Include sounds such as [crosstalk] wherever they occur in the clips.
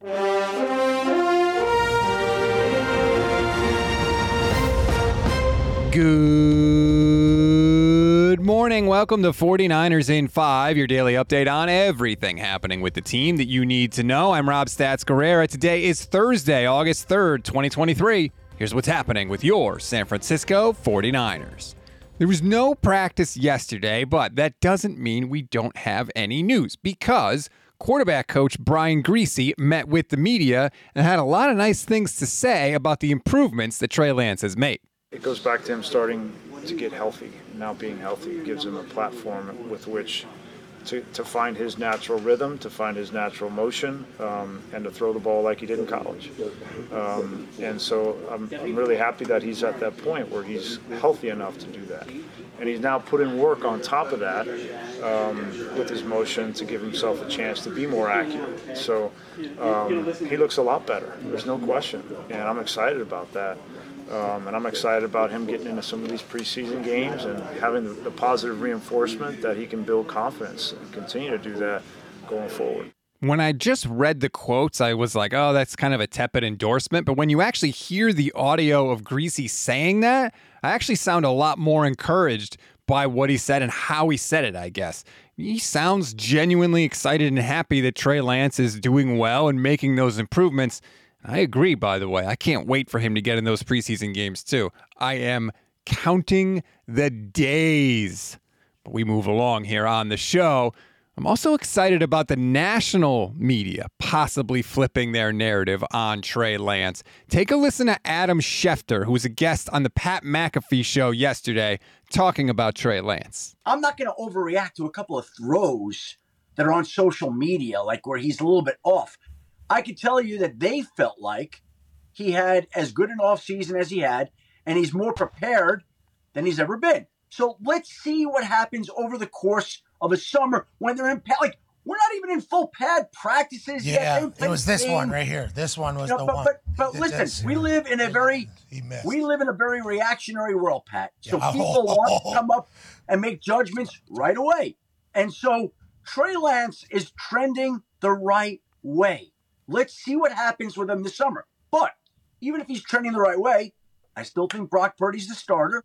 Good morning. Welcome to 49ers in 5, your daily update on everything happening with the team that you need to know. I'm Rob Stats Guerrera. Today is Thursday, August 3rd, 2023. Here's what's happening with your San Francisco 49ers. There was no practice yesterday, but that doesn't mean we don't have any news because quarterback coach Brian Griese met with the media and had a lot of nice things to say about the improvements that Trey Lance has made. It goes back to him starting to get healthy. Now being healthy gives him a platform with which to, to find his natural rhythm, to find his natural motion, um, and to throw the ball like he did in college. Um, and so I'm, I'm really happy that he's at that point where he's healthy enough to do that. And he's now put in work on top of that um, with his motion to give himself a chance to be more accurate. So um, he looks a lot better. There's no question. And I'm excited about that. Um, and I'm excited about him getting into some of these preseason games and having the, the positive reinforcement that he can build confidence and continue to do that going forward. When I just read the quotes, I was like, oh, that's kind of a tepid endorsement. But when you actually hear the audio of Griese saying that, I actually sound a lot more encouraged by what he said and how he said it, I guess. He sounds genuinely excited and happy that Trey Lance is doing well and making those improvements. I agree, by the way. I can't wait for him to get in those preseason games, too. I am counting the days. But we move along here on the show. I'm also excited about the national media possibly flipping their narrative on Trey Lance. Take a listen to Adam Schefter, who was a guest on the Pat McAfee show yesterday, talking about Trey Lance. I'm not going to overreact to a couple of throws that are on social media, like where he's a little bit off. I can tell you that they felt like he had as good an offseason as he had, and he's more prepared than he's ever been. So let's see what happens over the course of a summer when they're in like we're not even in full pad practices yeah, yet. it was this one right here. This one was you know, the but, one. But, but listen, we live in a very we live in a very reactionary world, Pat. So Yeah. [laughs] people want to come up and make judgments right away. And so Trey Lance is trending the right way. Let's see what happens with him this summer. But even if he's trending the right way, I still think Brock Purdy's the starter.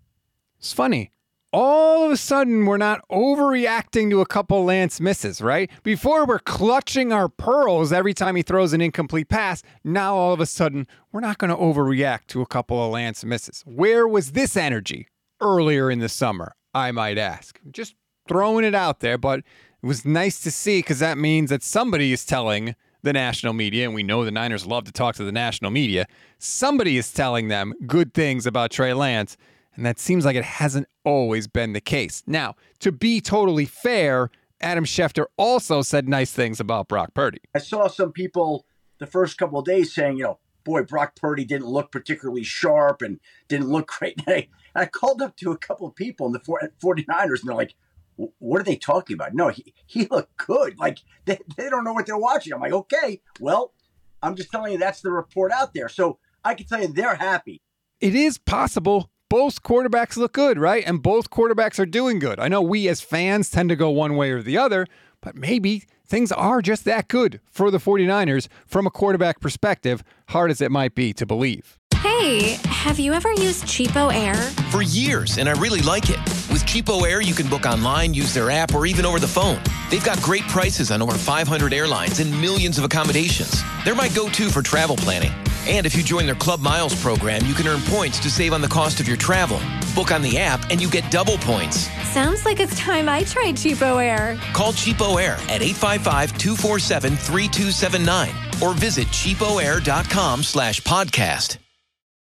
It's funny. All of a sudden, we're not overreacting to a couple Lance misses, right? Before we're clutching our pearls every time he throws an incomplete pass. Now, all of a sudden, we're not going to overreact to a couple of Lance misses. Where was this energy earlier in the summer? I might ask. Just throwing it out there, but it was nice to see because that means that somebody is telling the national media, and we know the Niners love to talk to the national media. Somebody is telling them good things about Trey Lance. And that seems like it hasn't always been the case. Now, to be totally fair, Adam Schefter also said nice things about Brock Purdy. I saw some people the first couple of days saying, you know, boy, Brock Purdy didn't look particularly sharp and didn't look [laughs] great. And I, I called up to a couple of people in the 49ers and they're like, what are they talking about? No, he, he looked good. Like they, they don't know what they're watching. I'm like, okay, well, I'm just telling you that's the report out there. So I can tell you they're happy. It is possible both quarterbacks look good, right? And both quarterbacks are doing good. I know we as fans tend to go one way or the other, but maybe things are just that good for the 49ers from a quarterback perspective, hard as it might be to believe. Hey, have you ever used Cheapo Air? For years, and I really like it. With Cheapo Air, you can book online, use their app, or even over the phone. They've got great prices on over 500 airlines and millions of accommodations. They're my go to for travel planning. And if you join their Club Miles program, you can earn points to save on the cost of your travel. Book on the app, and you get double points. Sounds like it's time I tried Cheapo Air. Call Cheapo Air at 855 247 3279 or visit cheapoair.com slash podcast.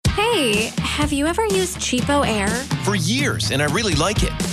Hey, have you ever used Cheapo Air? For years, and I really like it.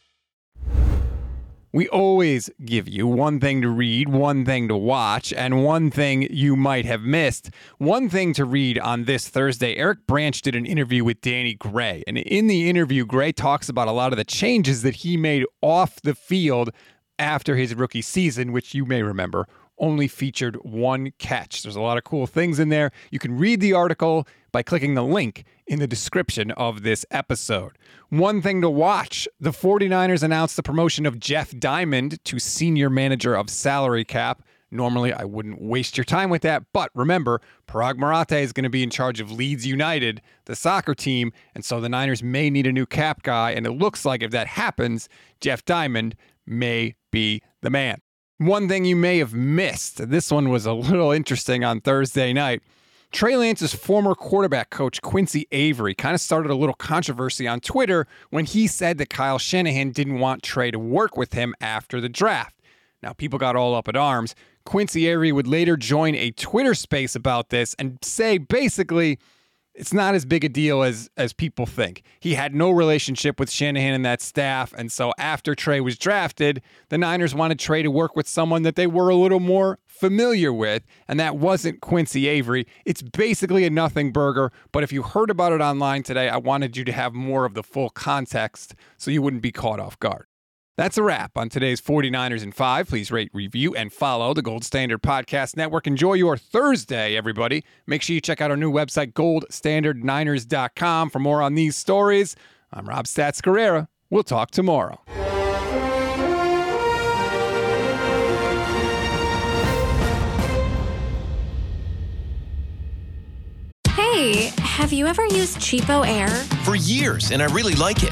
We always give you one thing to read, one thing to watch, and one thing you might have missed. One thing to read on this Thursday Eric Branch did an interview with Danny Gray. And in the interview, Gray talks about a lot of the changes that he made off the field after his rookie season, which you may remember only featured one catch. There's a lot of cool things in there. You can read the article by clicking the link in the description of this episode. One thing to watch the 49ers announced the promotion of Jeff Diamond to senior manager of salary cap. Normally, I wouldn't waste your time with that, but remember, Paraag Marathe is going to be in charge of Leeds United, the soccer team, and so the Niners may need a new cap guy. And it looks like if that happens, Jeff Diamond may be the man. One thing you may have missed this one was a little interesting on Thursday night. Trey Lance's former quarterback coach, Quincy Avery, kind of started a little controversy on Twitter when he said that Kyle Shanahan didn't want Trey to work with him after the draft. Now, people got all up in arms. Quincy Avery would later join a Twitter space about this and say basically, it's not as big a deal as as people think. He had no relationship with Shanahan and that staff, and so after Trey was drafted, the Niners wanted Trey to work with someone that they were a little more familiar with, and that wasn't Quincy Avery. It's basically a nothing burger, but if you heard about it online today, I wanted you to have more of the full context so you wouldn't be caught off guard. That's a wrap on today's 49ers in 5. Please rate, review, and follow the Gold Standard Podcast Network. Enjoy your Thursday, everybody. Make sure you check out our new website, goldstandardniners.com, for more on these stories. I'm Rob Stats Guerrera. We'll talk tomorrow. Hey, have you ever used Cheapo Air? For years, and I really like it.